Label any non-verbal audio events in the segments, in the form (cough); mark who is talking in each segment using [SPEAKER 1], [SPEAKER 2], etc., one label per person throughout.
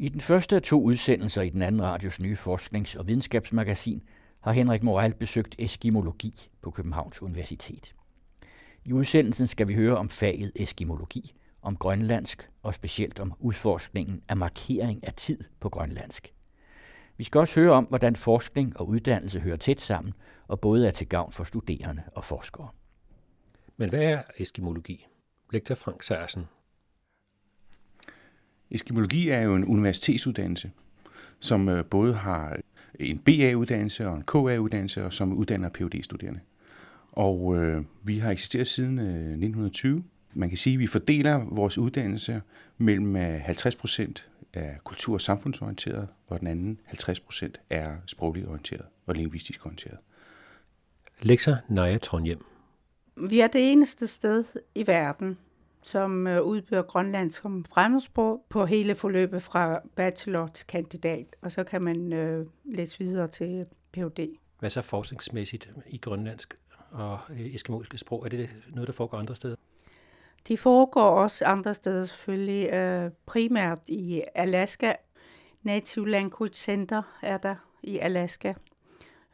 [SPEAKER 1] I den første af to udsendelser i den anden radios nye forsknings- og videnskabsmagasin har Henrik Moral besøgt eskimologi på Københavns Universitet. I udsendelsen skal vi høre om faget eskimologi, om grønlandsk og specielt om udforskningen af markering af tid på grønlandsk. Vi skal også høre om, hvordan forskning og uddannelse hører tæt sammen og både er til gavn for studerende og forskere.
[SPEAKER 2] Men hvad er eskimologi? Lektor Frank Sørensen
[SPEAKER 3] Eskimologi er jo en universitetsuddannelse, som øh, både har en BA-uddannelse og en KA-uddannelse, og som uddanner phd studerende Og øh, vi har eksisteret siden øh, 1920. Man kan sige, at vi fordeler vores uddannelse mellem 50 øh, procent er kultur- og samfundsorienteret, og den anden 50 procent er sprogligt orienteret og lingvistisk orienteret.
[SPEAKER 2] Lektor Naja Trondhjem.
[SPEAKER 4] Vi er det eneste sted i verden, som øh, udbyder grønlandsk som fremmedsprog på hele forløbet fra bachelor til kandidat, og så kan man øh, læse videre til Ph.D.
[SPEAKER 2] Hvad så forskningsmæssigt i grønlandsk og øh, eskimolske sprog? Er det noget, der foregår andre steder?
[SPEAKER 4] De foregår også andre steder selvfølgelig, øh, primært i Alaska. Native Language Center er der i Alaska,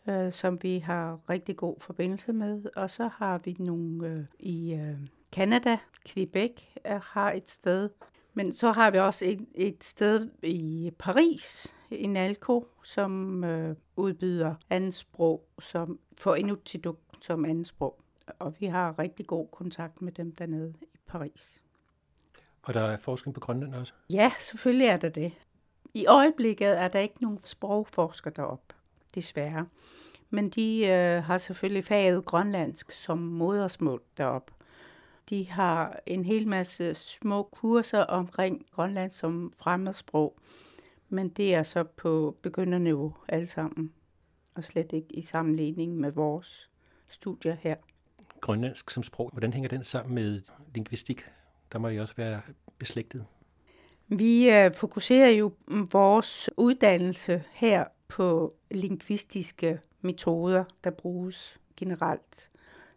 [SPEAKER 4] øh, som vi har rigtig god forbindelse med. Og så har vi nogle øh, i øh, Canada, Quebec har et sted. Men så har vi også et, et sted i Paris, i Nalco, som øh, udbyder andet sprog som, for Inuktitut som andet sprog. Og vi har rigtig god kontakt med dem dernede i Paris.
[SPEAKER 2] Og der er forskning på Grønland også?
[SPEAKER 4] Ja, selvfølgelig er der det. I øjeblikket er der ikke nogen sprogforsker derop, desværre. Men de øh, har selvfølgelig faget grønlandsk som modersmål derop. De har en hel masse små kurser omkring Grønland som fremmedsprog, men det er så på begynderniveau alle sammen, og slet ikke i sammenligning med vores studier her.
[SPEAKER 2] Grønlandsk som sprog, hvordan hænger den sammen med lingvistik? Der må I også være beslægtet.
[SPEAKER 4] Vi øh, fokuserer jo vores uddannelse her på lingvistiske metoder, der bruges generelt.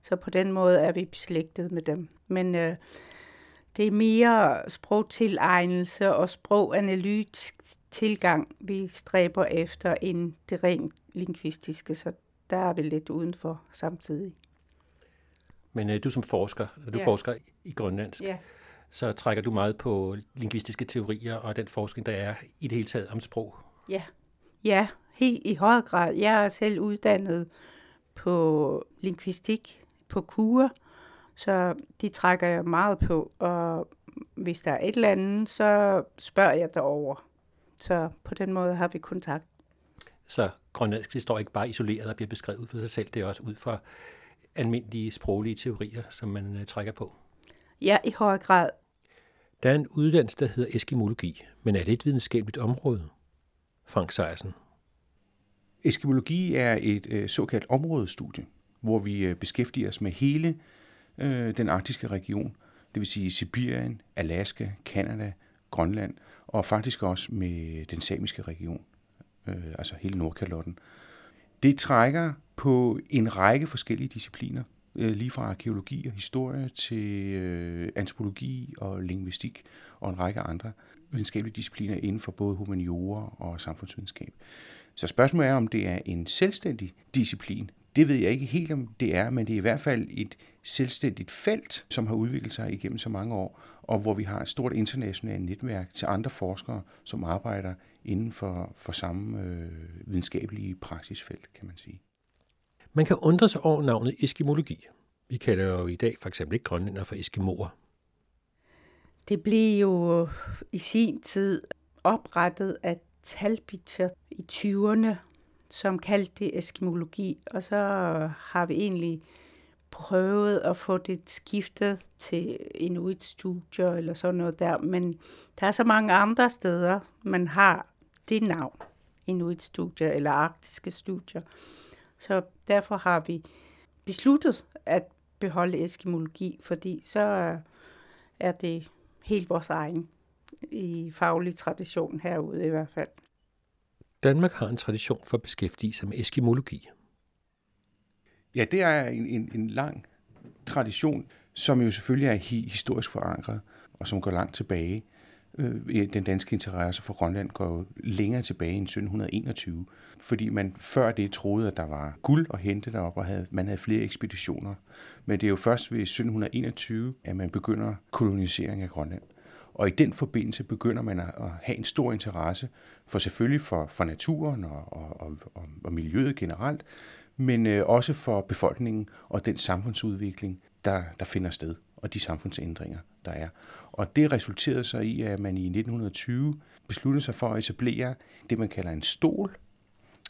[SPEAKER 4] Så på den måde er vi beslægtet med dem. Men øh, det er mere sprogtilegnelse og sproganalytisk tilgang, vi stræber efter, end det rent lingvistiske, så der er vi lidt udenfor samtidig.
[SPEAKER 2] Men øh, du som forsker, når du ja. forsker i grønlandsk, ja. så trækker du meget på lingvistiske teorier og den forskning, der er i det hele taget om sprog.
[SPEAKER 4] Ja, ja helt i høj grad. Jeg er selv uddannet på lingvistik på kur, så de trækker jeg meget på, og hvis der er et eller andet, så spørger jeg derover. Så på den måde har vi kontakt.
[SPEAKER 2] Så grønlandsk står ikke bare isoleret og bliver beskrevet for sig selv, det er også ud fra almindelige sproglige teorier, som man uh, trækker på.
[SPEAKER 4] Ja, i høj grad.
[SPEAKER 2] Der er en uddannelse, der hedder eskimologi, men er det et videnskabeligt område? Frank Sejersen.
[SPEAKER 3] Eskimologi er et øh, såkaldt områdestudie, hvor vi øh, beskæftiger os med hele øh, den arktiske region, det vil sige Sibirien, Alaska, Kanada, Grønland, og faktisk også med den samiske region, øh, altså hele Nordkalotten. Det trækker på en række forskellige discipliner, øh, lige fra arkeologi og historie til øh, antropologi og linguistik og en række andre videnskabelige discipliner inden for både humaniora og samfundsvidenskab. Så spørgsmålet er, om det er en selvstændig disciplin. Det ved jeg ikke helt, om det er, men det er i hvert fald et selvstændigt felt, som har udviklet sig igennem så mange år, og hvor vi har et stort internationalt netværk til andre forskere, som arbejder inden for, for samme øh, videnskabelige praksisfelt, kan man sige.
[SPEAKER 2] Man kan undre sig over navnet eskimologi. Vi kalder jo i dag for eksempel ikke grønlænder for eskimoer.
[SPEAKER 4] Det blev jo i sin tid oprettet af Talbiter i 20'erne, som kaldte det eskimologi, og så har vi egentlig prøvet at få det skiftet til inuit-studier eller sådan noget der, men der er så mange andre steder, man har det navn, inuit-studier eller arktiske studier. Så derfor har vi besluttet at beholde eskimologi, fordi så er det helt vores egen i faglig tradition herude i hvert fald.
[SPEAKER 2] Danmark har en tradition for at beskæftige sig med eskimologi.
[SPEAKER 3] Ja, det er en, en, en lang tradition, som jo selvfølgelig er historisk forankret, og som går langt tilbage. Øh, den danske interesse for Grønland går længere tilbage end 1721, fordi man før det troede, at der var guld at hente derop, og havde, man havde flere ekspeditioner. Men det er jo først ved 1721, at man begynder kolonisering af Grønland. Og i den forbindelse begynder man at have en stor interesse for selvfølgelig for, for naturen og, og, og, og miljøet generelt, men øh, også for befolkningen og den samfundsudvikling, der, der finder sted, og de samfundsændringer, der er. Og det resulterede så i, at man i 1920 besluttede sig for at etablere det, man kalder en stol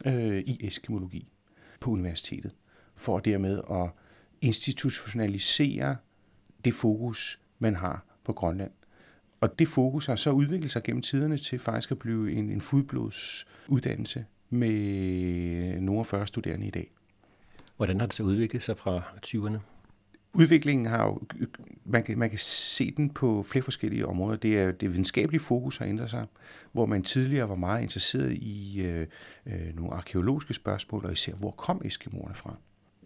[SPEAKER 3] øh, i eskimologi på universitetet, for dermed at institutionalisere det fokus, man har på Grønland. Og det fokus har så udviklet sig gennem tiderne til faktisk at blive en, en fodblodsuddannelse med nogle 40 studerende i dag.
[SPEAKER 2] Hvordan har det så udviklet sig fra 20'erne?
[SPEAKER 3] Udviklingen har jo, man kan, man kan se den på flere forskellige områder. Det er det videnskabelige fokus har ændret sig, hvor man tidligere var meget interesseret i øh, øh, nogle arkeologiske spørgsmål, og især hvor kom eskimoerne fra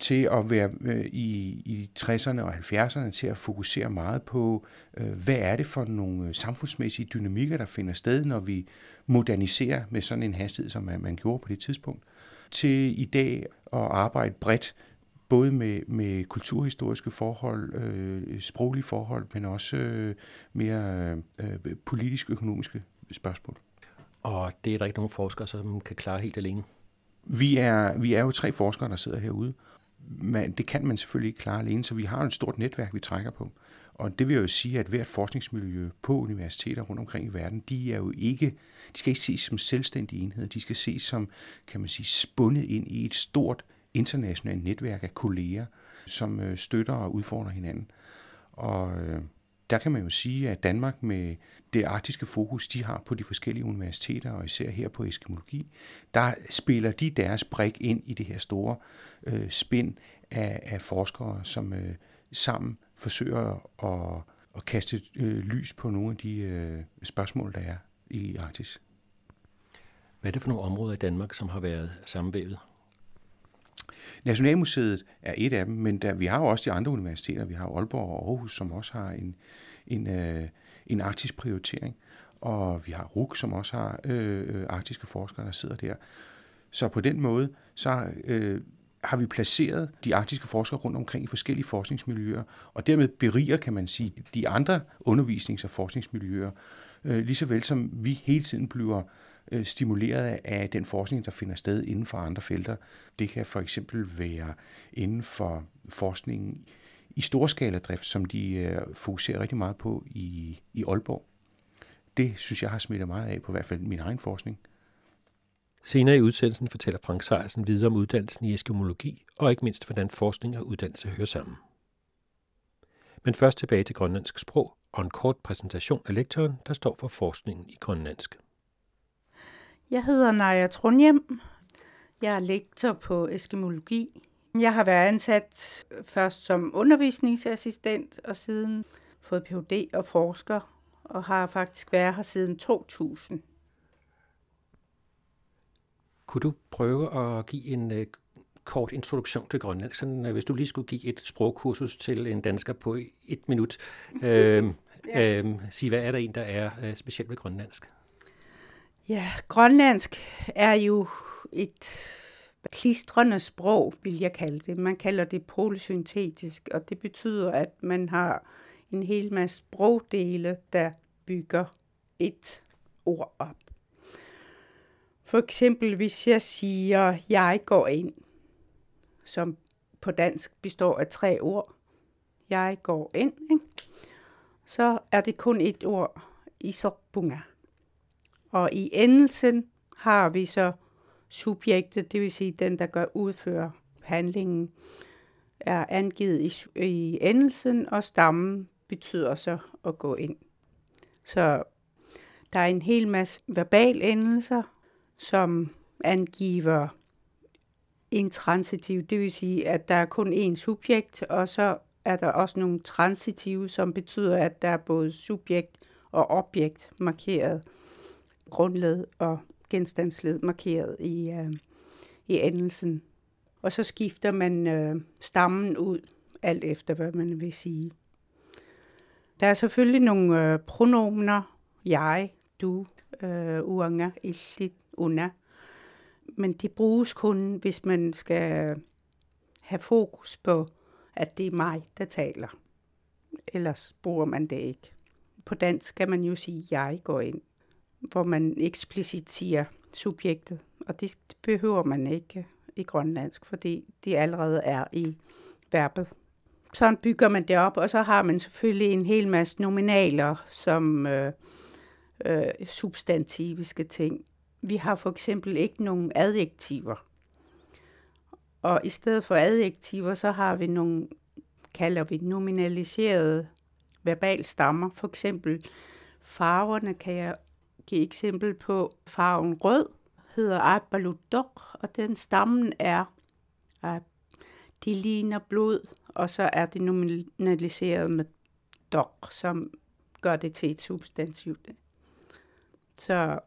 [SPEAKER 3] til at være øh, i, i 60'erne og 70'erne til at fokusere meget på, øh, hvad er det for nogle øh, samfundsmæssige dynamikker, der finder sted, når vi moderniserer med sådan en hastighed, som man, man gjorde på det tidspunkt, til i dag at arbejde bredt både med, med kulturhistoriske forhold, øh, sproglige forhold, men også øh, mere øh, politisk-økonomiske spørgsmål.
[SPEAKER 2] Og det er der ikke nogen forskere, som kan klare helt alene?
[SPEAKER 3] Vi er, vi er jo tre forskere, der sidder herude, man, det kan man selvfølgelig ikke klare alene, så vi har et stort netværk, vi trækker på. Og det vil jo sige, at hvert forskningsmiljø på universiteter rundt omkring i verden, de er jo ikke, de skal ikke ses som selvstændige enheder, de skal ses som, kan man sige, spundet ind i et stort internationalt netværk af kolleger, som øh, støtter og udfordrer hinanden. Og øh, der kan man jo sige, at Danmark med det arktiske fokus, de har på de forskellige universiteter, og især her på eskimologi, der spiller de deres brik ind i det her store øh, spind af, af forskere, som øh, sammen forsøger at, at kaste øh, lys på nogle af de øh, spørgsmål, der er i Arktis.
[SPEAKER 2] Hvad er det for nogle områder i Danmark, som har været sammenvævet?
[SPEAKER 3] Nationalmuseet er et af dem, men der, vi har jo også de andre universiteter. Vi har Aalborg og Aarhus, som også har en, en, øh, en arktisk prioritering. Og vi har RUK, som også har øh, øh, arktiske forskere, der sidder der. Så på den måde, så øh, har vi placeret de arktiske forskere rundt omkring i forskellige forskningsmiljøer, og dermed beriger, kan man sige, de andre undervisnings- og forskningsmiljøer, øh, lige så vel som vi hele tiden bliver øh, stimuleret af den forskning, der finder sted inden for andre felter. Det kan for eksempel være inden for forskningen i storskaladrift, som de øh, fokuserer rigtig meget på i, i Aalborg. Det synes jeg har smittet meget af på i hvert fald min egen forskning.
[SPEAKER 2] Senere i udsendelsen fortæller Frank Sejersen videre om uddannelsen i eskimologi, og ikke mindst hvordan forskning og uddannelse hører sammen. Men først tilbage til grønlandsk sprog og en kort præsentation af lektoren, der står for forskningen i grønlandsk.
[SPEAKER 4] Jeg hedder Naja Trondhjem. Jeg er lektor på eskimologi jeg har været ansat først som undervisningsassistent, og siden fået Ph.D. og forsker, og har faktisk været her siden 2000.
[SPEAKER 2] Kunne du prøve at give en uh, kort introduktion til Grønland? Sådan, uh, hvis du lige skulle give et sprogkursus til en dansker på et minut, uh, (laughs) ja. uh, sige, hvad er der en, der er specielt ved grønlandsk?
[SPEAKER 4] Ja, grønlandsk er jo et klistrende sprog, vil jeg kalde det. Man kalder det polysyntetisk, og det betyder, at man har en hel masse sprogdele, der bygger et ord op. For eksempel, hvis jeg siger, jeg går ind, som på dansk består af tre ord. Jeg går ind, ikke? så er det kun et ord, isopunga. Og i endelsen har vi så subjektet, det vil sige den, der gør udfører handlingen, er angivet i, i endelsen, og stammen betyder så at gå ind. Så der er en hel masse verbal endelser, som angiver intransitiv, det vil sige, at der er kun én subjekt, og så er der også nogle transitive, som betyder, at der er både subjekt og objekt markeret, grundled og genstandsled markeret i, øh, i endelsen. Og så skifter man øh, stammen ud, alt efter hvad man vil sige. Der er selvfølgelig nogle øh, pronomener, jeg, du, øh, uanga, illit, una. Men det bruges kun, hvis man skal have fokus på, at det er mig, der taler. Ellers bruger man det ikke. På dansk skal man jo sige, jeg går ind, hvor man eksplicit siger subjektet. Og det behøver man ikke i grønlandsk, fordi det allerede er i verbet. Sådan bygger man det op, og så har man selvfølgelig en hel masse nominaler som øh, øh, substantiviske ting. Vi har for eksempel ikke nogen adjektiver. Og i stedet for adjektiver, så har vi nogle, kalder vi nominaliserede verbalstammer. For eksempel farverne kan jeg give eksempel på. Farven rød hedder Abaludok, og den stammen er, at de ligner blod, og så er det nominaliseret med dok, som gør det til et substantiv. Så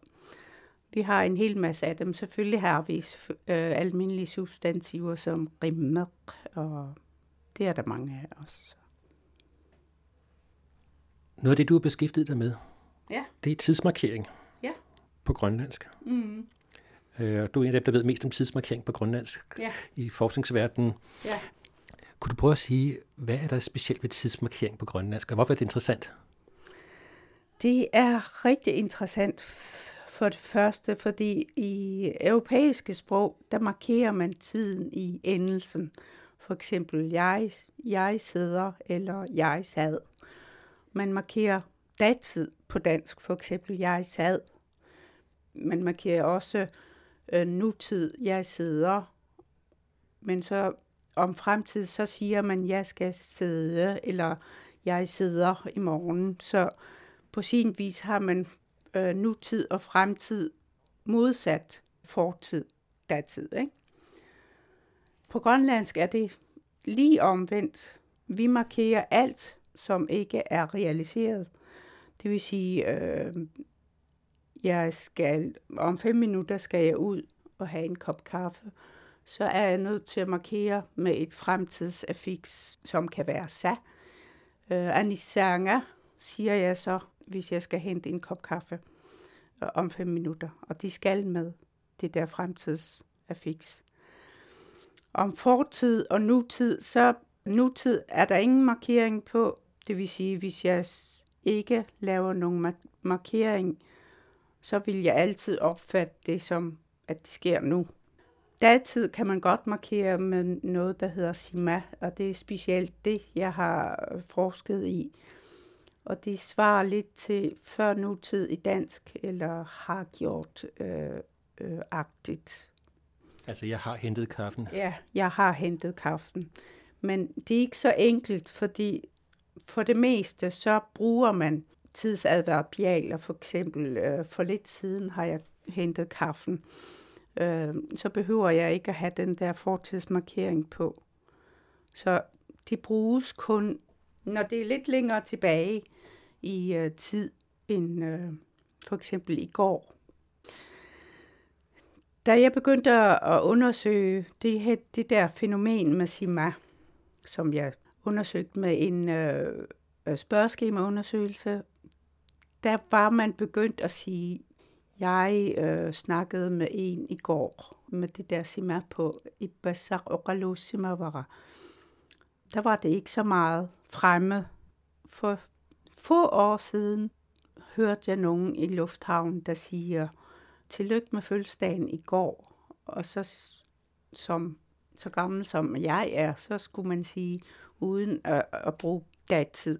[SPEAKER 4] vi har en hel masse af dem. Selvfølgelig har vi øh, almindelige substantiver som rimmer, og det er der mange af os.
[SPEAKER 2] Noget af det, du har beskæftiget dig med,
[SPEAKER 4] ja.
[SPEAKER 2] det er tidsmarkering
[SPEAKER 4] ja.
[SPEAKER 2] på grønlandsk.
[SPEAKER 4] Mm.
[SPEAKER 2] Øh, du er en af dem, der ved mest om tidsmarkering på grønlandsk
[SPEAKER 4] ja.
[SPEAKER 2] i forskningsverdenen.
[SPEAKER 4] Ja.
[SPEAKER 2] Kunne du prøve at sige, hvad er der specielt ved tidsmarkering på grønlandsk, og hvorfor er det interessant?
[SPEAKER 4] Det er rigtig interessant for det første, fordi i europæiske sprog, der markerer man tiden i endelsen. For eksempel, jeg, jeg sidder, eller jeg sad. Man markerer datid på dansk, for eksempel, jeg sad. Man markerer også øh, nutid, jeg sidder. Men så om fremtid, så siger man, jeg skal sidde, eller jeg sidder i morgen. Så på sin vis har man øh, nutid og fremtid modsat fortid, datid. Ikke? På grønlandsk er det lige omvendt. Vi markerer alt, som ikke er realiseret. Det vil sige, øh, jeg skal, om fem minutter skal jeg ud og have en kop kaffe. Så er jeg nødt til at markere med et fremtidsaffix, som kan være sa. Øh, Anisanga, siger jeg så, hvis jeg skal hente en kop kaffe øh, om fem minutter. Og de skal med det der fremtidsaffix. Om fortid og nutid, så nutid er der ingen markering på. Det vil sige, hvis jeg ikke laver nogen markering, så vil jeg altid opfatte det som, at det sker nu. Datid kan man godt markere med noget, der hedder SIMA, og det er specielt det, jeg har forsket i. Og det svarer lidt til før nutid i dansk, eller har gjort øh, øh, agtigt.
[SPEAKER 2] Altså, jeg har hentet kaffen.
[SPEAKER 4] Ja, jeg har hentet kaffen. Men det er ikke så enkelt, fordi for det meste, så bruger man tidsadverbialer. For eksempel, øh, for lidt siden har jeg hentet kaffen. Øh, så behøver jeg ikke at have den der fortidsmarkering på. Så de bruges kun, når det er lidt længere tilbage i øh, tid end øh, for eksempel i går. Da jeg begyndte at undersøge det, det der fænomen med Sima, som jeg undersøgte med en øh, øh, spørgeskemaundersøgelse, der var man begyndt at sige, jeg øh, snakkede med en i går, med det der Sima på i Basar Simavara. Der var det ikke så meget fremme. For få år siden hørte jeg nogen i lufthavnen, der siger, tillykke med fødselsdagen i går. Og så som så gammel som jeg er, så skulle man sige, uden at, at bruge datid.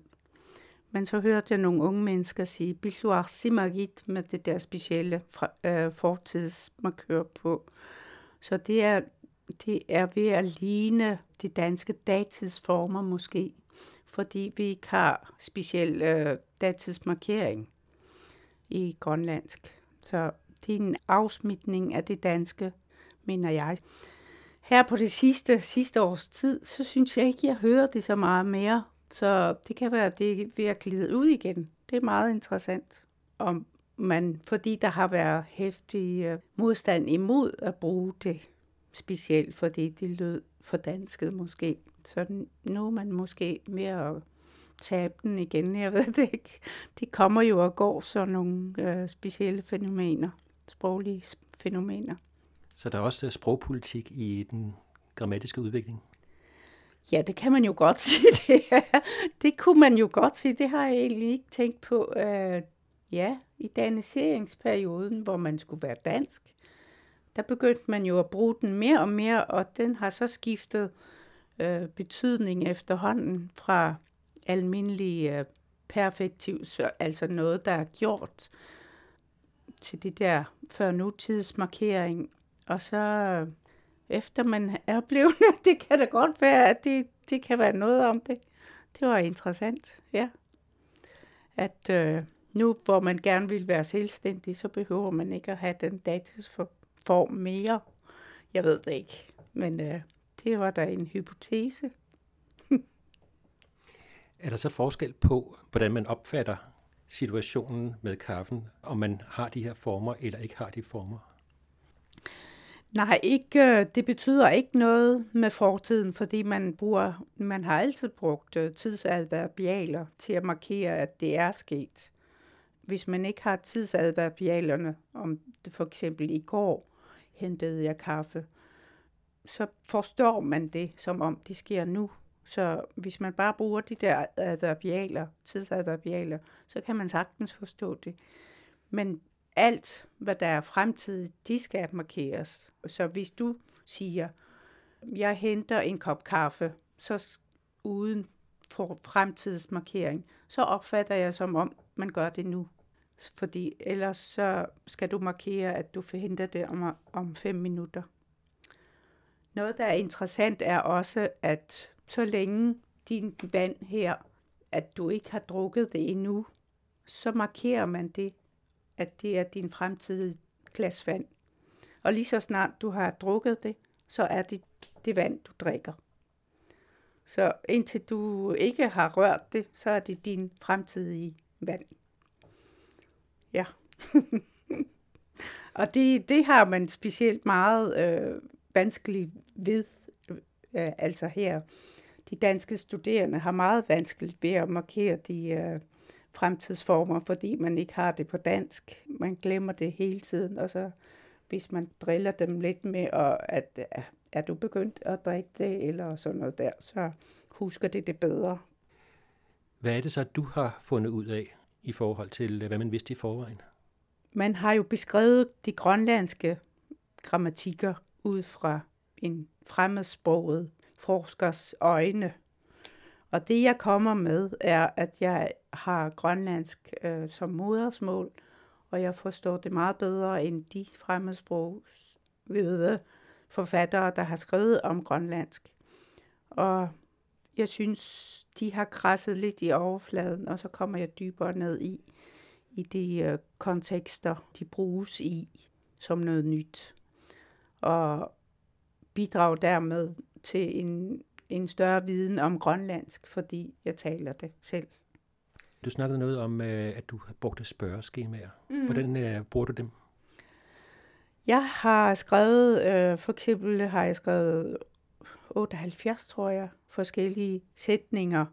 [SPEAKER 4] Men så hørte jeg nogle unge mennesker sige, Biluar Simagit med det der specielle fra, øh, fortidsmarkør på. Så det er, det er ved at ligne de danske datidsformer måske, fordi vi ikke har speciel øh, datidsmarkering i grønlandsk. Så det er en afsmitning af det danske, mener jeg. Her på det sidste, sidste års tid, så synes jeg ikke, jeg hører det så meget mere. Så det kan være, at det er ved at glide ud igen. Det er meget interessant. Om man, fordi der har været hæftig øh, modstand imod at bruge det, specielt fordi det lød for dansket måske. Så nu er man måske mere tabe den igen. Jeg ved det ikke. Det kommer jo og går sådan nogle øh, specielle fænomener, sproglige fænomener.
[SPEAKER 2] Så der er også øh, sprogpolitik i den grammatiske udvikling?
[SPEAKER 4] Ja, det kan man jo godt (laughs) sige. Det, det kunne man jo godt sige. Det har jeg egentlig ikke tænkt på. Uh, ja, i daniseringsperioden, hvor man skulle være dansk, der begyndte man jo at bruge den mere og mere, og den har så skiftet øh, betydning efterhånden fra almindelig øh, perfektiv, altså noget, der er gjort, til det der før nutidsmarkering. Og så øh, efter man er blevet, (laughs) det kan da godt være, at det, det kan være noget om det. Det var interessant, ja. At øh, nu, hvor man gerne vil være selvstændig, så behøver man ikke at have den datisform mere. Jeg ved det ikke, men øh, det var da en hypotese. (laughs)
[SPEAKER 2] er der så forskel på, hvordan man opfatter situationen med kaffen, om man har de her former eller ikke har de former?
[SPEAKER 4] Nej, ikke, øh, det betyder ikke noget med fortiden, fordi man, bruger, man har altid brugt øh, tidsadverbialer til at markere, at det er sket. Hvis man ikke har tidsadverbialerne, om det for eksempel i går hentede jeg kaffe, så forstår man det, som om det sker nu. Så hvis man bare bruger de der adverbialer, tidsadverbialer, så kan man sagtens forstå det. Men alt, hvad der er fremtid, de skal markeres. Så hvis du siger, jeg henter en kop kaffe, så uden for fremtidsmarkering, så opfatter jeg som om, man gør det nu. Fordi ellers så skal du markere, at du forhindrer det om, om fem minutter. Noget, der er interessant, er også, at så længe din vand her, at du ikke har drukket det endnu, så markerer man det at det er din fremtidige glas vand. Og lige så snart du har drukket det, så er det det vand, du drikker. Så indtil du ikke har rørt det, så er det din fremtidige vand. Ja. (laughs) og det, det har man specielt meget øh, vanskeligt ved, øh, altså her. De danske studerende har meget vanskeligt ved at markere de øh, fremtidsformer, fordi man ikke har det på dansk. Man glemmer det hele tiden, og så hvis man driller dem lidt med, og at er du begyndt at drikke det, eller sådan noget der, så husker det det bedre.
[SPEAKER 2] Hvad er det så, du har fundet ud af i forhold til, hvad man vidste i forvejen?
[SPEAKER 4] Man har jo beskrevet de grønlandske grammatikker ud fra en fremmedsproget forskers øjne. Og det jeg kommer med er, at jeg har grønlandsk øh, som modersmål, og jeg forstår det meget bedre end de fremmedsprogsvide forfattere, der har skrevet om grønlandsk. Og jeg synes, de har krasset lidt i overfladen, og så kommer jeg dybere ned i, i de øh, kontekster, de bruges i som noget nyt. Og bidrager dermed til en en større viden om grønlandsk, fordi jeg taler det selv.
[SPEAKER 2] Du snakkede noget om, øh, at du har brugt spørgeskemaer. Mm. Hvordan uh, bruger du dem?
[SPEAKER 4] Jeg har skrevet, øh, for eksempel har jeg skrevet 78, tror jeg, forskellige sætninger,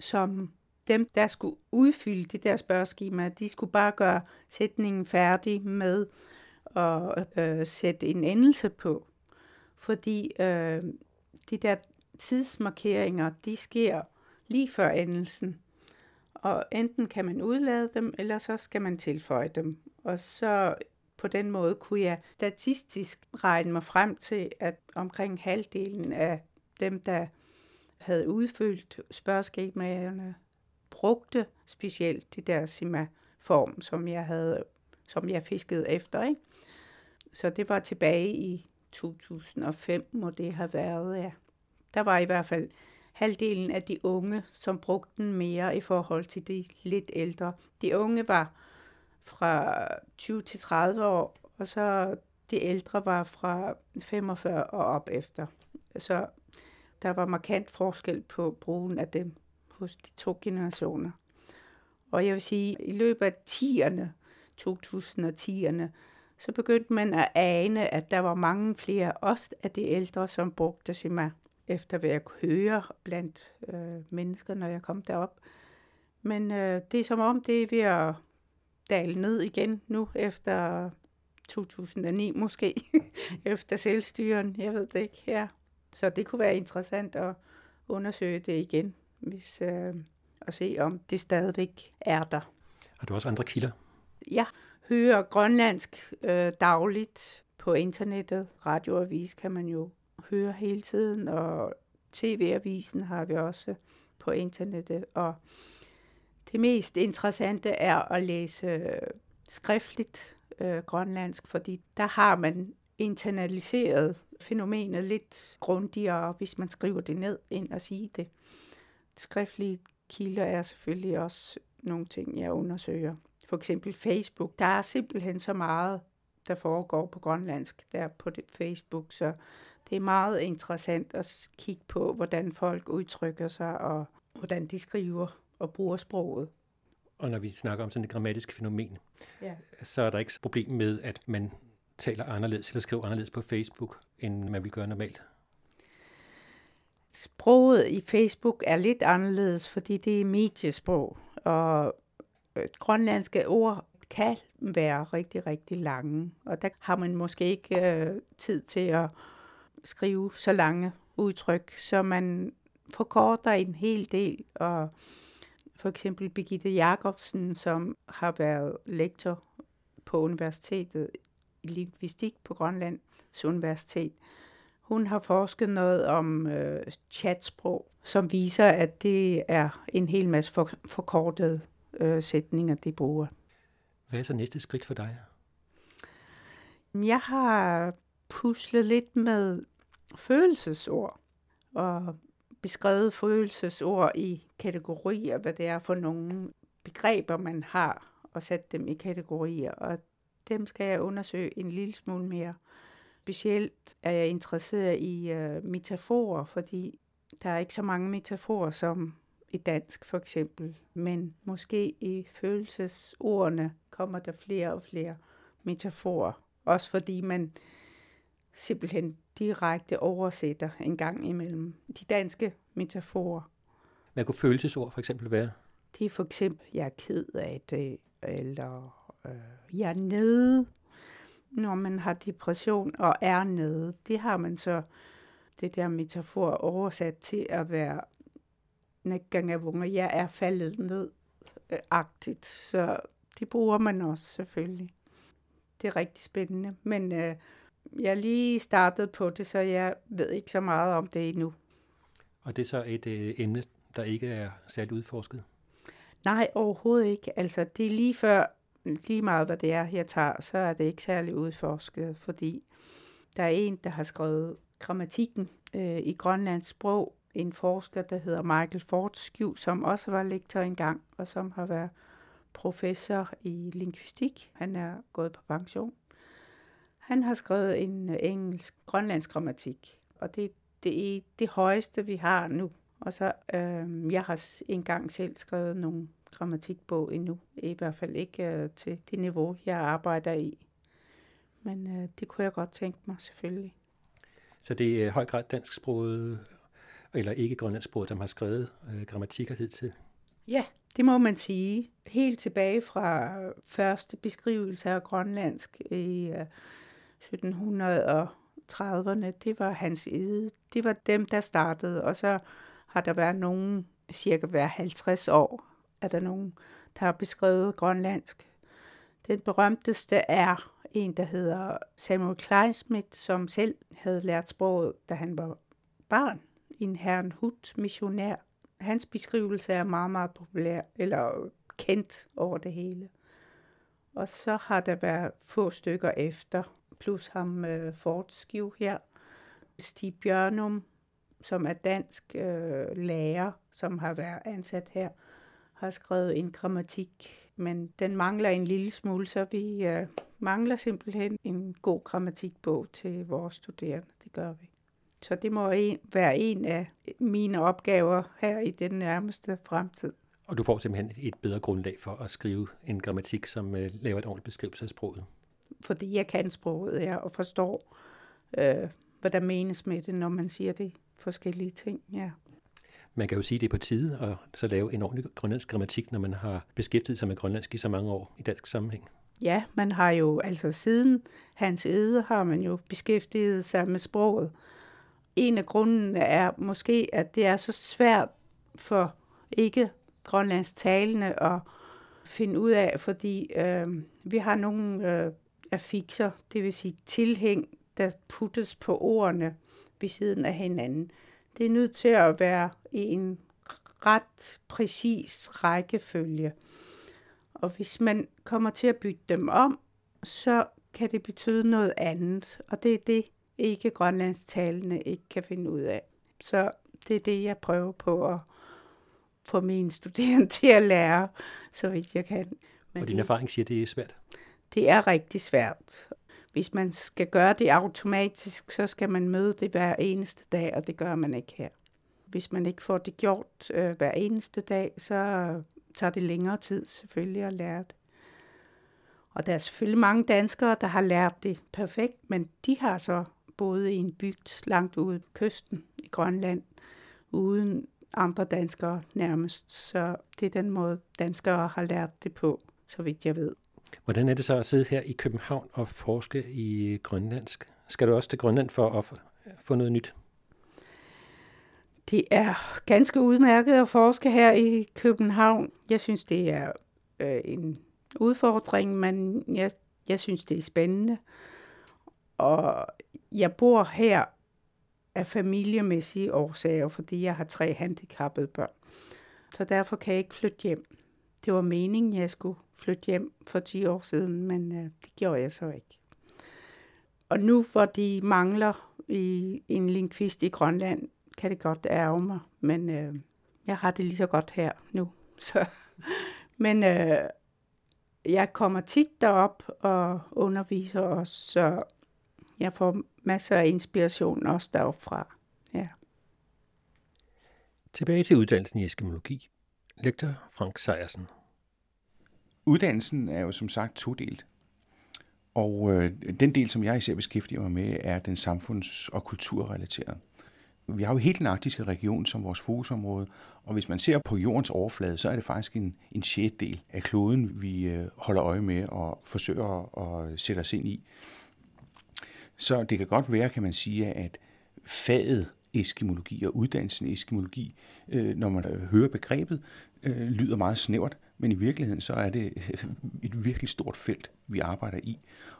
[SPEAKER 4] som dem, der skulle udfylde det der spørgeskema, de skulle bare gøre sætningen færdig med at øh, sætte en endelse på. Fordi øh, de der tidsmarkeringer, de sker lige før endelsen. Og enten kan man udlade dem, eller så skal man tilføje dem. Og så på den måde kunne jeg statistisk regne mig frem til, at omkring halvdelen af dem, der havde udfyldt spørgeskemaerne, brugte specielt det der sima-form, som jeg havde, som jeg fiskede efter. Ikke? Så det var tilbage i 2005, må det have været, ja. Der var i hvert fald halvdelen af de unge, som brugte den mere i forhold til de lidt ældre. De unge var fra 20 til 30 år, og så de ældre var fra 45 og op efter. Så der var markant forskel på brugen af dem hos de to generationer. Og jeg vil sige, at i løbet af 10'erne, 2010'erne, så begyndte man at ane, at der var mange flere, også af de ældre, som brugte Sima efter hvad jeg kunne høre blandt øh, mennesker, når jeg kom derop, Men øh, det er som om, det er ved at dale ned igen nu, efter 2009 måske, (laughs) efter selvstyren, jeg ved det ikke. Ja. Så det kunne være interessant at undersøge det igen, hvis, øh, og se om det stadigvæk er der.
[SPEAKER 2] Har du også andre kilder?
[SPEAKER 4] Jeg hører grønlandsk øh, dagligt på internettet. Radioavis kan man jo høre hele tiden, og TV-avisen har vi også på internettet. Og det mest interessante er at læse skriftligt øh, grønlandsk, fordi der har man internaliseret fænomenet lidt grundigere, hvis man skriver det ned, ind og sige det. Skriftlige kilder er selvfølgelig også nogle ting, jeg undersøger. For eksempel Facebook. Der er simpelthen så meget, der foregår på grønlandsk der på det Facebook, så det er meget interessant at kigge på, hvordan folk udtrykker sig, og hvordan de skriver og bruger sproget.
[SPEAKER 2] Og når vi snakker om sådan et grammatisk fænomen,
[SPEAKER 4] ja.
[SPEAKER 2] så er der ikke problem med, at man taler anderledes eller skriver anderledes på Facebook, end man vil gøre normalt?
[SPEAKER 4] Sproget i Facebook er lidt anderledes, fordi det er mediesprog, og grønlandske ord kan være rigtig, rigtig lange, og der har man måske ikke øh, tid til at skrive så lange udtryk, så man forkorter en hel del, og for eksempel Birgitte Jacobsen, som har været lektor på universitetet i lingvistik på Grønlands Universitet, hun har forsket noget om øh, chatsprog, som viser, at det er en hel masse for, forkortede øh, sætninger, de bruger.
[SPEAKER 2] Hvad er så næste skridt for dig?
[SPEAKER 4] Jeg har puslet lidt med følelsesord og beskrevet følelsesord i kategorier, hvad det er for nogle begreber, man har, og sat dem i kategorier. Og dem skal jeg undersøge en lille smule mere. Specielt er jeg interesseret i uh, metaforer, fordi der er ikke så mange metaforer som i dansk for eksempel, men måske i følelsesordene kommer der flere og flere metaforer. Også fordi man simpelthen direkte oversætter en gang imellem de danske metaforer.
[SPEAKER 2] Hvad kunne følelsesord for eksempel være?
[SPEAKER 4] Det er for eksempel, jeg er ked af det, eller øh, jeg er nede, når man har depression og er nede. Det har man så, det der metafor oversat til at være næggangavunger, jeg er faldet ned, øh, agtigt. Så det bruger man også selvfølgelig. Det er rigtig spændende, men øh, jeg lige startet på det, så jeg ved ikke så meget om det endnu.
[SPEAKER 2] Og det er så et øh, emne, der ikke er særligt udforsket?
[SPEAKER 4] Nej, overhovedet ikke. Altså, det er lige før, lige meget hvad det er, jeg tager, så er det ikke særligt udforsket, fordi der er en, der har skrevet grammatikken øh, i grønlands sprog, en forsker, der hedder Michael Fortescue, som også var lektor engang, og som har været professor i lingvistik. Han er gået på pension. Han har skrevet en øh, engelsk grønlandsk grammatik, og det, det er det højeste, vi har nu. Og så, øh, jeg har engang selv skrevet nogle grammatikbog endnu, i hvert fald ikke øh, til det niveau, jeg arbejder i. Men øh, det kunne jeg godt tænke mig, selvfølgelig.
[SPEAKER 2] Så det er høj grad dansksproget, eller ikke grønlandsksproget, der har skrevet øh, grammatikker hidtil?
[SPEAKER 4] Ja, det må man sige. Helt tilbage fra første beskrivelse af grønlandsk i øh, 1730'erne, det var hans ede. Det var dem, der startede, og så har der været nogen, cirka hver 50 år, er der nogen, der har beskrevet grønlandsk. Den berømteste er en, der hedder Samuel Kleinsmith, som selv havde lært sproget, da han var barn. En herren Hut missionær. Hans beskrivelse er meget, meget populær, eller kendt over det hele. Og så har der været få stykker efter, plus ham øh, Fortskiv her. Stig Bjørnum, som er dansk øh, lærer, som har været ansat her, har skrevet en grammatik, men den mangler en lille smule, så vi øh, mangler simpelthen en god grammatikbog til vores studerende. Det gør vi. Så det må en, være en af mine opgaver her i den nærmeste fremtid.
[SPEAKER 2] Og du får simpelthen et bedre grundlag for at skrive en grammatik, som øh, laver et ordentligt beskrivelse af sproget.
[SPEAKER 4] Fordi jeg kan sproget, ja, og forstår, øh, hvad der menes med det, når man siger det forskellige ting. Ja.
[SPEAKER 2] Man kan jo sige, at det er på tide at så lave en ordentlig grønlandsk grammatik, når man har beskæftiget sig med grønlandsk i så mange år i dansk sammenhæng.
[SPEAKER 4] Ja, man har jo altså siden hans ede har man jo beskæftiget sig med sproget. En af grundene er måske, at det er så svært for ikke grønlandsk talende at finde ud af, fordi øh, vi har nogle øh, affixer, det vil sige tilhæng, der puttes på ordene ved siden af hinanden. Det er nødt til at være i en ret præcis rækkefølge. Og hvis man kommer til at bytte dem om, så kan det betyde noget andet. Og det er det, ikke grønlandstalende ikke kan finde ud af. Så det er det, jeg prøver på at få mine studerende (laughs) til at lære, så vidt jeg kan.
[SPEAKER 2] Men og din erfaring siger, at det er svært?
[SPEAKER 4] Det er rigtig svært. Hvis man skal gøre det automatisk, så skal man møde det hver eneste dag, og det gør man ikke her. Hvis man ikke får det gjort øh, hver eneste dag, så tager det længere tid selvfølgelig at lære det. Og der er selvfølgelig mange danskere, der har lært det perfekt, men de har så boet i en bygd langt ude på kysten i Grønland, uden andre danskere nærmest. Så det er den måde, danskere har lært det på, så vidt jeg ved.
[SPEAKER 2] Hvordan er det så at sidde her i København og forske i grønlandsk? Skal du også til Grønland for at få noget nyt?
[SPEAKER 4] Det er ganske udmærket at forske her i København. Jeg synes, det er øh, en udfordring, men jeg, jeg synes, det er spændende. Og jeg bor her af familiemæssige årsager, fordi jeg har tre handicappede børn. Så derfor kan jeg ikke flytte hjem. Det var meningen, jeg skulle flytte hjem for 10 år siden, men øh, det gjorde jeg så ikke. Og nu, hvor de mangler i en lingvist i Grønland, kan det godt ærge mig, men øh, jeg har det lige så godt her nu. (laughs) Så, men øh, jeg kommer tit derop og underviser også, så jeg får masser af inspiration også derfra. Ja.
[SPEAKER 2] Tilbage til uddannelsen i eskimologi. Lektor Frank Sejersen.
[SPEAKER 3] Uddannelsen er jo som sagt todelt. Og øh, den del, som jeg især beskæftiger mig med, er den samfunds- og kulturrelaterede. Vi har jo helt den arktiske region som vores fokusområde, og hvis man ser på jordens overflade, så er det faktisk en, en del af kloden, vi øh, holder øje med og forsøger at sætte os ind i. Så det kan godt være, kan man sige, at faget eskimologi og uddannelsen eskimologi, øh, når man øh, hører begrebet, øh, lyder meget snævert, men i virkeligheden så er det øh, et virkelig stort felt, vi arbejder i.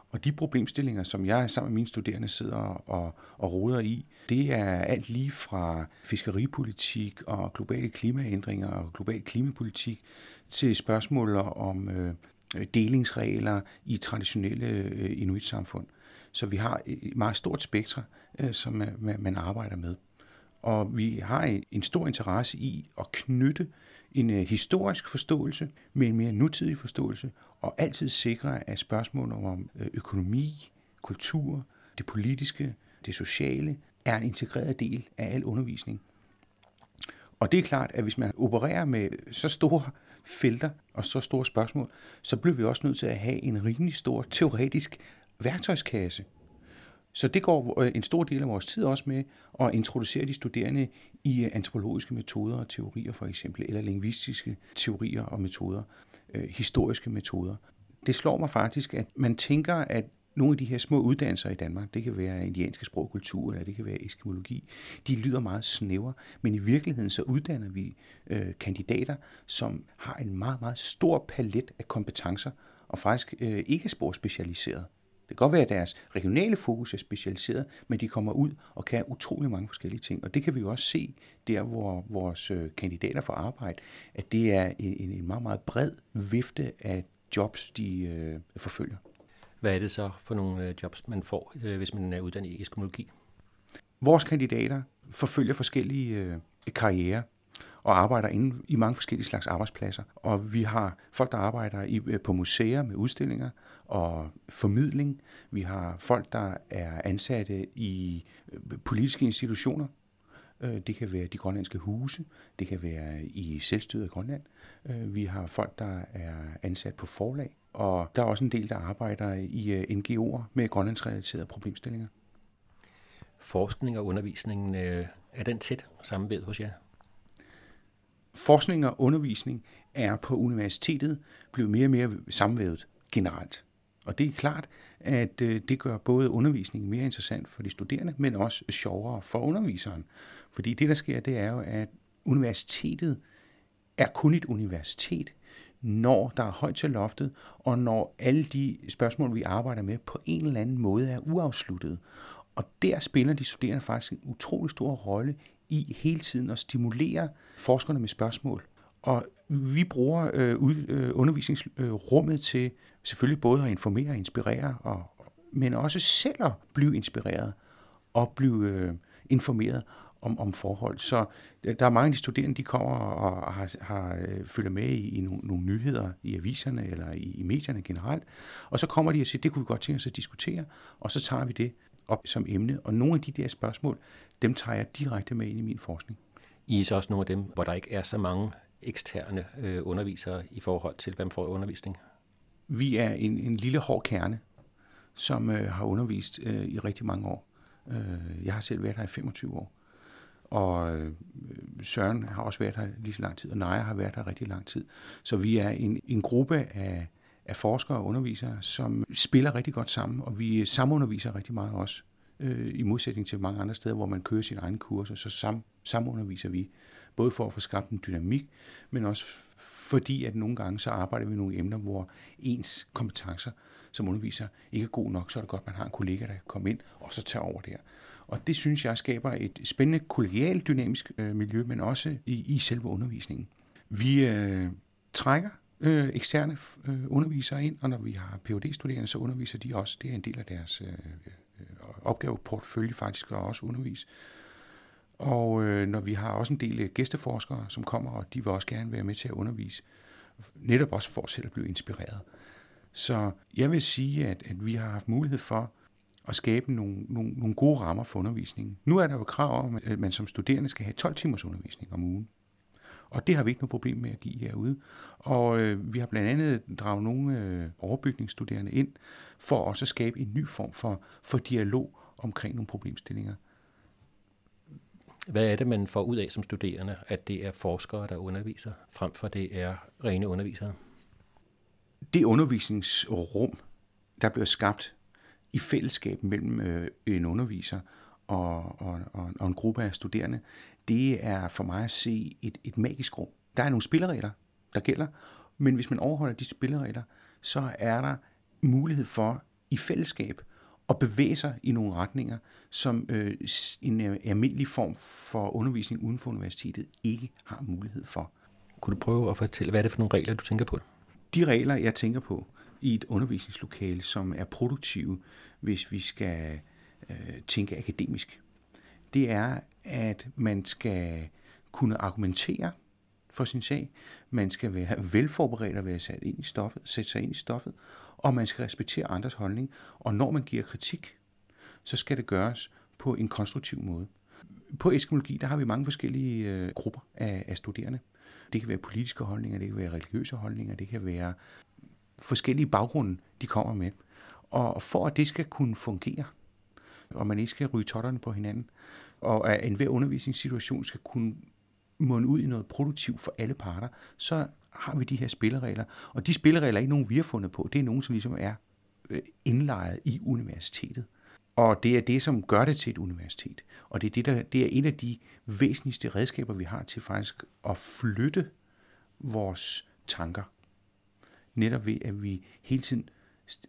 [SPEAKER 3] Og de problemstillinger, som jeg sammen med mine studerende sidder og, og roder i, det er alt lige fra fiskeripolitik og globale klimaændringer og global klimapolitik til spørgsmål om øh, delingsregler i traditionelle øh, inuitsamfund. Så vi har øh, et meget stort spektrum, øh, som man arbejder med. Og vi har en stor interesse i at knytte en øh, historisk forståelse med en mere nutidig forståelse, og altid sikre, at spørgsmål om øh, økonomi, kultur, det politiske, det sociale, er en integreret del af al undervisning. Og det er klart, at hvis man opererer med så store felter og så store spørgsmål, så bliver vi også nødt til at have en rimelig stor teoretisk værktøjskasse. Så det går øh, en stor del af vores tid også med at introducere de studerende i øh, antropologiske metoder og teorier for eksempel, eller lingvistiske teorier og metoder, øh, historiske metoder. Det slår mig faktisk, at man tænker, at nogle af de her små uddannelser i Danmark, det kan være indianske sprogkultur, eller det kan være eskimologi, de lyder meget snævre, men i virkeligheden så uddanner vi øh, kandidater, som har en meget, meget stor palet af kompetencer, og faktisk øh, ikke spor specialiseret. Det kan godt være, at deres regionale fokus er specialiseret, men de kommer ud og kan utrolig mange forskellige ting. Og det kan vi jo også se der, hvor vores øh, kandidater får arbejde, at det er en, en meget, meget bred vifte af jobs, de øh, forfølger.
[SPEAKER 2] Hvad er det så for nogle øh, jobs, man får, øh, hvis man er uddannet i eskimologi?
[SPEAKER 3] Vores kandidater forfølger forskellige øh, karrierer og arbejder inden i mange forskellige slags arbejdspladser. Og vi har folk, der arbejder i, øh, på museer med udstillinger og formidling. Vi har folk, der er ansatte i øh, politiske institutioner. Øh, det kan være de grønlandske huse, det kan være i selvstyret Grønland. Vi har folk, der er ansat på forlag, og der er også en del, der arbejder i NGO'er med grønlandsrelaterede problemstillinger.
[SPEAKER 2] Forskning og undervisning, er den tæt sammenvævet hos jer?
[SPEAKER 3] Forskning og undervisning er på universitetet blevet mere og mere sammenvævet generelt. Og det er klart, at øh, det gør både undervisningen mere interessant for de studerende, men også sjovere for underviseren. Fordi det, der sker, det er jo, at universitetet er kun et universitet, når der er højt til loftet, og når alle de spørgsmål, vi arbejder med, på en eller anden måde er uafsluttet. Og der spiller de studerende faktisk en utrolig stor rolle i hele tiden at stimulere forskerne med spørgsmål. Og vi bruger øh, øh, undervisningsrummet til selvfølgelig både at informere og inspirere, og, men også selv at blive inspireret og blive øh, informeret om, om forhold. Så der er mange af de studerende, de kommer og har, har øh, følger med i, i nogle, nogle nyheder i aviserne eller i, i medierne generelt, og så kommer de og siger, det kunne vi godt tænke os at diskutere, og så tager vi det op som emne. Og nogle af de der spørgsmål, dem tager jeg direkte med ind i min forskning.
[SPEAKER 2] I er så også nogle af dem, hvor der ikke er så mange eksterne øh, undervisere i forhold til, hvem får undervisning?
[SPEAKER 3] Vi er en, en lille hård kerne, som øh, har undervist øh, i rigtig mange år. Øh, jeg har selv været her i 25 år. Og øh, Søren har også været her lige så lang tid, og Naja har været her rigtig lang tid. Så vi er en, en gruppe af, af forskere og undervisere, som spiller rigtig godt sammen, og vi samunderviser rigtig meget også. Øh, I modsætning til mange andre steder, hvor man kører sine egne kurser, så sam, samunderviser vi. Både for at få skabt en dynamik, men også fordi, at nogle gange så arbejder vi med nogle emner, hvor ens kompetencer som underviser ikke er god nok, så er det godt, at man har en kollega, der kan komme ind og så tage over der. Og det synes jeg skaber et spændende kollegialt dynamisk øh, miljø, men også i, i selve undervisningen. Vi øh, trækker øh, eksterne øh, undervisere ind, og når vi har phd studerende så underviser de også. Det er en del af deres øh, øh, opgaveportfølje faktisk at også undervise. Og øh, når vi har også en del øh, gæsteforskere, som kommer, og de vil også gerne være med til at undervise, netop også for selv at blive inspireret. Så jeg vil sige, at, at vi har haft mulighed for at skabe nogle, nogle, nogle gode rammer for undervisningen. Nu er der jo krav om, at man som studerende skal have 12 timers undervisning om ugen. Og det har vi ikke noget problem med at give herude. Og øh, vi har blandt andet draget nogle øh, overbygningsstuderende ind for også at skabe en ny form for, for dialog omkring nogle problemstillinger.
[SPEAKER 2] Hvad er det, man får ud af som studerende, at det er forskere, der underviser, frem for det er rene undervisere?
[SPEAKER 3] Det undervisningsrum, der bliver skabt i fællesskab mellem øh, en underviser og, og, og, og en gruppe af studerende, det er for mig at se et, et magisk rum. Der er nogle spilleregler, der gælder, men hvis man overholder de spilleregler, så er der mulighed for i fællesskab at bevæge sig i nogle retninger, som øh, en øh, almindelig form for undervisning uden for universitetet ikke har mulighed for.
[SPEAKER 2] Kunne du prøve at fortælle, hvad er det for nogle regler, du tænker på?
[SPEAKER 3] De regler, jeg tænker på i et undervisningslokale, som er produktive, hvis vi skal øh, tænke akademisk, det er, at man skal kunne argumentere for sin sag, man skal være velforberedt og være sat ind i stoffet, sætte sig ind i stoffet, og man skal respektere andres holdning. Og når man giver kritik, så skal det gøres på en konstruktiv måde. På eskimologi, der har vi mange forskellige øh, grupper af, af studerende. Det kan være politiske holdninger, det kan være religiøse holdninger, det kan være forskellige baggrunde, de kommer med. Og for at det skal kunne fungere, og man ikke skal ryge totterne på hinanden, og at enhver undervisningssituation skal kunne munde ud i noget produktivt for alle parter, så har vi de her spilleregler. Og de spilleregler er ikke nogen, vi har fundet på. Det er nogen, som ligesom er øh, indlejret i universitetet. Og det er det, som gør det til et universitet. Og det er, det, der, det er en af de væsentligste redskaber, vi har til faktisk at flytte vores tanker. Netop ved, at vi hele tiden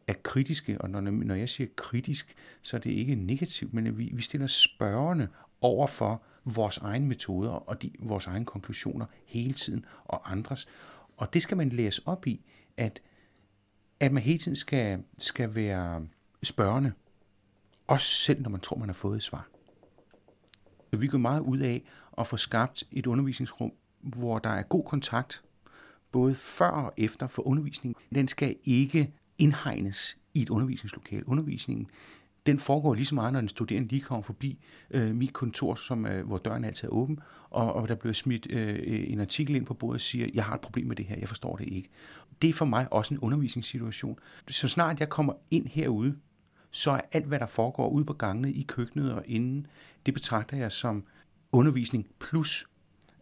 [SPEAKER 3] er kritiske, og når, når jeg siger kritisk, så er det ikke negativt, men vi, vi stiller spørgende over for vores egne metoder og de, vores egne konklusioner hele tiden, og andres. Og det skal man læse op i, at, at man hele tiden skal, skal være spørgende, også selv når man tror, man har fået et svar. Så vi går meget ud af at få skabt et undervisningsrum, hvor der er god kontakt, både før og efter for undervisningen. Den skal ikke indhegnes i et undervisningslokale. Undervisningen den foregår lige så meget, når en studerende lige kommer forbi øh, mit kontor, som, øh, hvor døren altid er åben, og, og der bliver smidt øh, en artikel ind på bordet og siger, jeg har et problem med det her, jeg forstår det ikke. Det er for mig også en undervisningssituation. Så snart jeg kommer ind herude, så er alt, hvad der foregår ude på gangene, i køkkenet og inden, det betragter jeg som undervisning plus.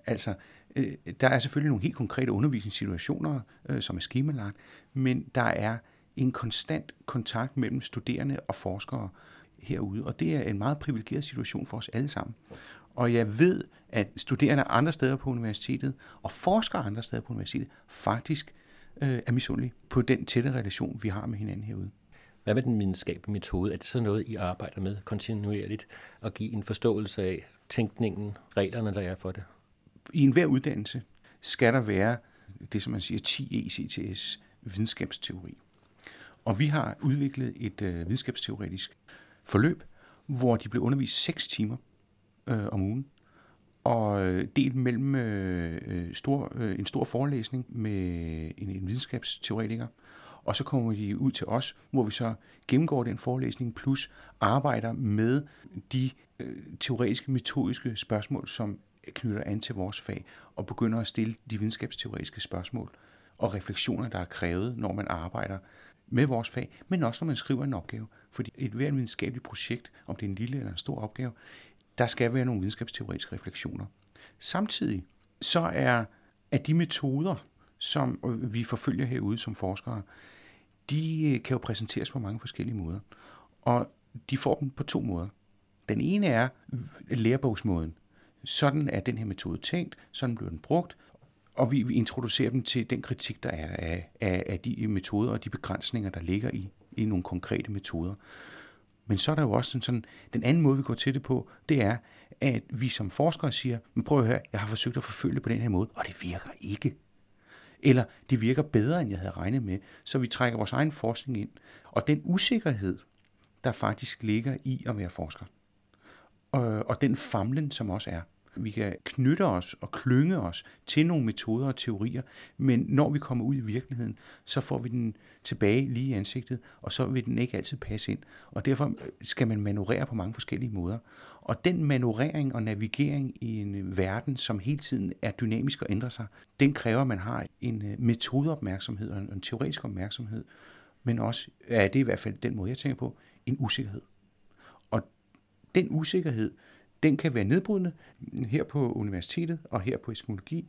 [SPEAKER 3] Altså, Øh, der er selvfølgelig nogle helt konkrete undervisningssituationer, øh, som er skemalagt, men der er en konstant kontakt mellem studerende og forskere herude, og det er en meget privilegeret situation for os alle sammen. Og jeg ved, at studerende andre steder på universitetet og forskere andre steder på universitetet faktisk øh, er misundelige på den tætte relation, vi har med hinanden herude.
[SPEAKER 2] Hvad med den videnskabelige metode? Er det så noget, I arbejder med kontinuerligt at give en forståelse af tænkningen, reglerne, der er for det?
[SPEAKER 3] I enhver uddannelse skal der være det, som man siger, 10 ECTS videnskabsteori. Og vi har udviklet et øh, videnskabsteoretisk forløb, hvor de blev undervist 6 timer øh, om ugen, og øh, delt mellem øh, øh, stor, øh, en stor forelæsning med en, en videnskabsteoretiker, og så kommer de ud til os, hvor vi så gennemgår den forelæsning, plus arbejder med de øh, teoretiske, metodiske spørgsmål, som knytter an til vores fag, og begynder at stille de videnskabsteoretiske spørgsmål og refleksioner, der er krævet, når man arbejder med vores fag, men også når man skriver en opgave. Fordi et hvert videnskabeligt projekt, om det er en lille eller en stor opgave, der skal være nogle videnskabsteoretiske refleksioner. Samtidig så er, at de metoder, som vi forfølger herude som forskere, de øh, kan jo præsenteres på mange forskellige måder. Og de får dem på to måder. Den ene er øh, lærebogsmåden. Sådan er den her metode tænkt, sådan bliver den brugt, og vi, vi introducerer dem til den kritik, der er af, af, af de metoder og de begrænsninger, der ligger i, i nogle konkrete metoder. Men så er der jo også sådan, sådan, den anden måde, vi går til det på, det er, at vi som forskere siger, men prøv at høre, jeg har forsøgt at forfølge på den her måde, og det virker ikke. Eller det virker bedre, end jeg havde regnet med. Så vi trækker vores egen forskning ind. Og den usikkerhed, der faktisk ligger i at være forsker, og, og den famlen, som også er, vi kan knytte os og klynge os til nogle metoder og teorier, men når vi kommer ud i virkeligheden, så får vi den tilbage lige i ansigtet, og så vil den ikke altid passe ind. Og derfor øh, skal man manøvrere på mange forskellige måder. Og den manøvrering og navigering i en øh, verden, som hele tiden er dynamisk og ændrer sig, den kræver, at man har en øh, metodeopmærksomhed og en teoretisk opmærksomhed, men også, ja, det er i hvert fald den måde, jeg tænker på, en usikkerhed. Og den usikkerhed, den kan være nedbrydende. Her på universitetet og her på eskologi.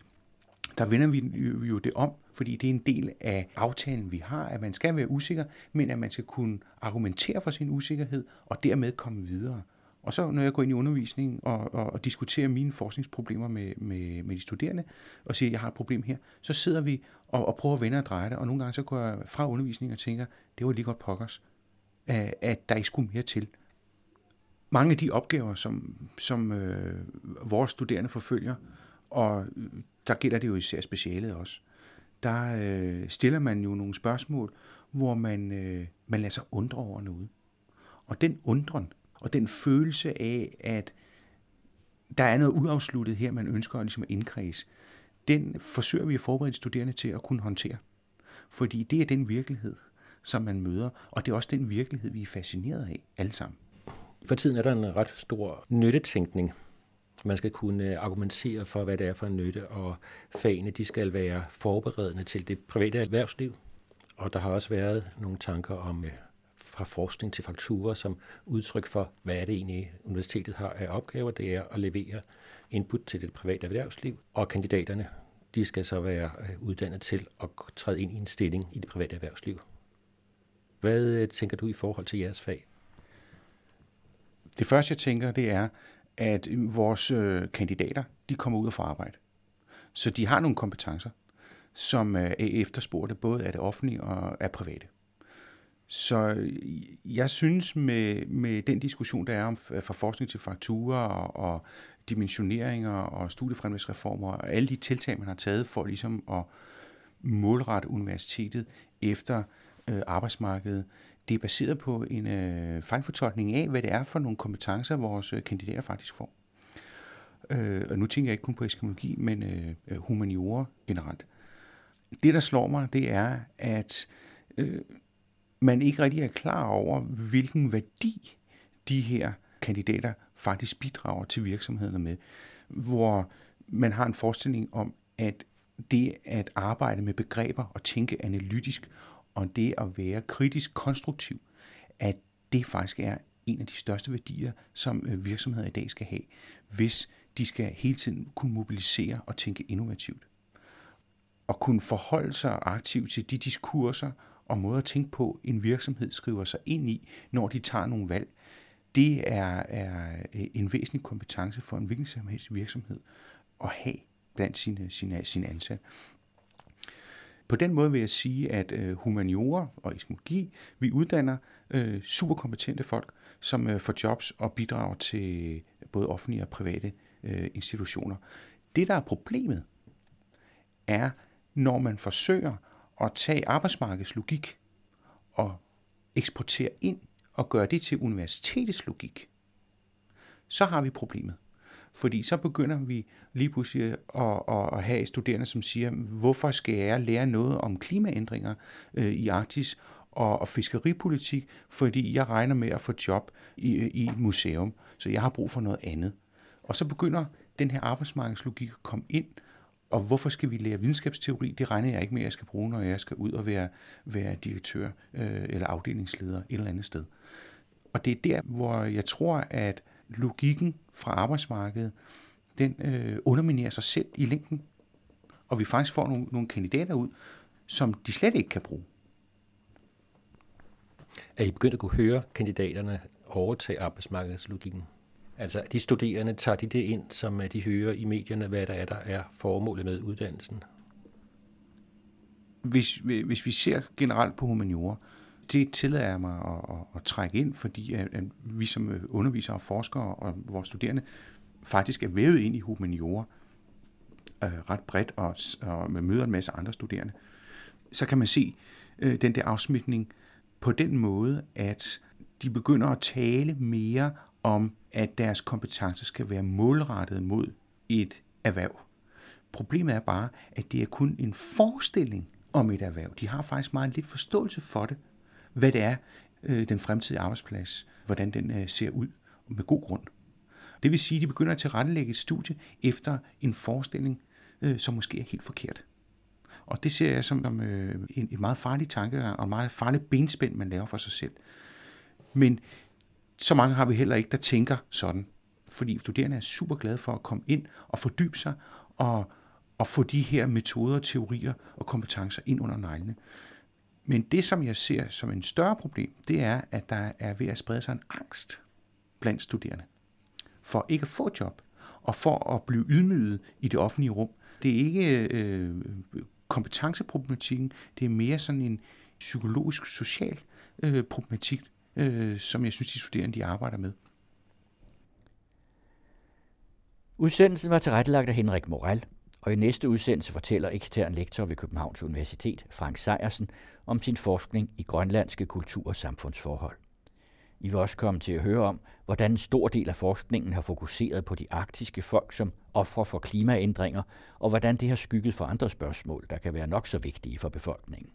[SPEAKER 3] der vender vi jo det om, fordi det er en del af aftalen, vi har, at man skal være usikker, men at man skal kunne argumentere for sin usikkerhed og dermed komme videre. Og så når jeg går ind i undervisningen og, og, og diskuterer mine forskningsproblemer med, med, med de studerende, og siger, at jeg har et problem her, så sidder vi og, og prøver at vende og dreje det, og nogle gange så går jeg fra undervisningen og tænker, det var lige godt pokkers, at, at der ikke skulle mere til mange af de opgaver, som, som øh, vores studerende forfølger, og øh, der gælder det jo især specialet også, der øh, stiller man jo nogle spørgsmål, hvor man, øh, man lader sig undre over noget. Og den undren, og den følelse af, at der er noget uafsluttet her, man ønsker ligesom at indkredse, den forsøger vi at forberede studerende til at kunne håndtere. Fordi det er den virkelighed, som man møder, og det er også den virkelighed, vi er fascineret af alle sammen.
[SPEAKER 2] For tiden er der en ret stor nyttetænkning. Man skal kunne øh, argumentere for, hvad det er for en nytte, og fagene de skal være forberedende til det private erhvervsliv. Og der har også været nogle tanker om øh, fra forskning til fakturer som udtryk for, hvad er det egentlig universitetet har af opgaver. Det er at levere input til det private erhvervsliv, og kandidaterne de skal så være øh, uddannet til at træde ind i en stilling i det private erhvervsliv. Hvad tænker du i forhold til jeres fag?
[SPEAKER 3] Det første, jeg tænker, det er, at vores øh, kandidater, de kommer ud og får arbejde. Så de har nogle kompetencer, som øh, er efterspurgte både af det offentlige og af private. Så øh, jeg synes med, med den diskussion, der er om øh, fra forskning til fakturer og, og dimensioneringer og studiefremlægsreformer og alle de tiltag, man har taget for ligesom at målrette universitetet efter øh, arbejdsmarkedet, det er baseret på en øh, fejlfortolkning af, hvad det er for nogle kompetencer, vores øh, kandidater faktisk får. Øh, og nu tænker jeg ikke kun på eskimologi, men øh, øh, humaniora generelt. Det, der slår mig, det er, at øh, man ikke rigtig er klar over, hvilken værdi de her kandidater faktisk bidrager til virksomhederne med. Hvor man har en forestilling om, at det at arbejde med begreber og tænke analytisk og det at være kritisk konstruktiv, at det faktisk er en af de største værdier, som øh, virksomheder i dag skal have, hvis de skal hele tiden kunne mobilisere og tænke innovativt. Og kunne forholde sig aktivt til de diskurser og måder at tænke på, en virksomhed skriver sig ind i, når de tager nogle valg. Det er, er øh, en væsentlig kompetence for en hvilken som helst virksomhed at have blandt sine, sine, sine ansatte. På den måde vil jeg sige, at øh, humaniora og eskimologi, vi uddanner øh, superkompetente folk, som øh, får jobs og bidrager til både offentlige og private øh, institutioner. Det, der er problemet, er, når man forsøger at tage arbejdsmarkedslogik og eksportere ind og gøre det til universitetets logik, så har vi problemet. Fordi så begynder vi lige pludselig at, at, at have studerende, som siger, hvorfor skal jeg lære noget om klimaændringer øh, i Arktis og, og fiskeripolitik, fordi jeg regner med at få job i, i et museum, så jeg har brug for noget andet. Og så begynder den her arbejdsmarkedslogik at komme ind, og hvorfor skal vi lære videnskabsteori? Det regner jeg ikke med, at jeg skal bruge, når jeg skal ud og være, være direktør øh, eller afdelingsleder et eller andet sted. Og det er der, hvor jeg tror, at logikken fra arbejdsmarkedet, den øh, underminerer sig selv i længden. Og vi faktisk får nogle, nogle kandidater ud, som de slet ikke kan bruge.
[SPEAKER 2] Er I begyndt at kunne høre kandidaterne overtage arbejdsmarkedslogikken? Altså de studerende, tager de det ind, som de hører i medierne, hvad der er, der er formålet med uddannelsen?
[SPEAKER 3] Hvis, hvis vi ser generelt på humaniora, det tillader jeg mig at, at, at trække ind, fordi at, at vi som undervisere og forskere og vores studerende faktisk er vævet ind i humaniora øh, ret bredt og, og møder en masse andre studerende. Så kan man se øh, den der afsmitning på den måde, at de begynder at tale mere om, at deres kompetencer skal være målrettet mod et erhverv. Problemet er bare, at det er kun en forestilling om et erhverv. De har faktisk meget lidt forståelse for det, hvad det er, øh, den fremtidige arbejdsplads, hvordan den øh, ser ud, med god grund. Det vil sige, at de begynder at tilrettelægge et studie efter en forestilling, øh, som måske er helt forkert. Og det ser jeg som øh, en, en meget farlig tanke og en meget farlig benspænd, man laver for sig selv. Men så mange har vi heller ikke, der tænker sådan. Fordi studerende er super glade for at komme ind og fordybe sig og, og få de her metoder, teorier og kompetencer ind under neglene. Men det, som jeg ser som en større problem, det er, at der er ved at sprede sig en angst blandt studerende for ikke at få job og for at blive ydmyget i det offentlige rum. Det er ikke øh, kompetenceproblematikken, det er mere sådan en psykologisk, social øh, problematik, øh, som jeg synes, de studerende de arbejder med.
[SPEAKER 1] Udsendelsen var tilrettelagt af Henrik Moral, og i næste udsendelse fortæller ekstern lektor ved Københavns Universitet, Frank Sejersen, om sin forskning i grønlandske kultur- og samfundsforhold. I vil også komme til at høre om, hvordan en stor del af forskningen har fokuseret på de arktiske folk som ofre for klimaændringer, og hvordan det har skygget for andre spørgsmål, der kan være nok så vigtige for befolkningen.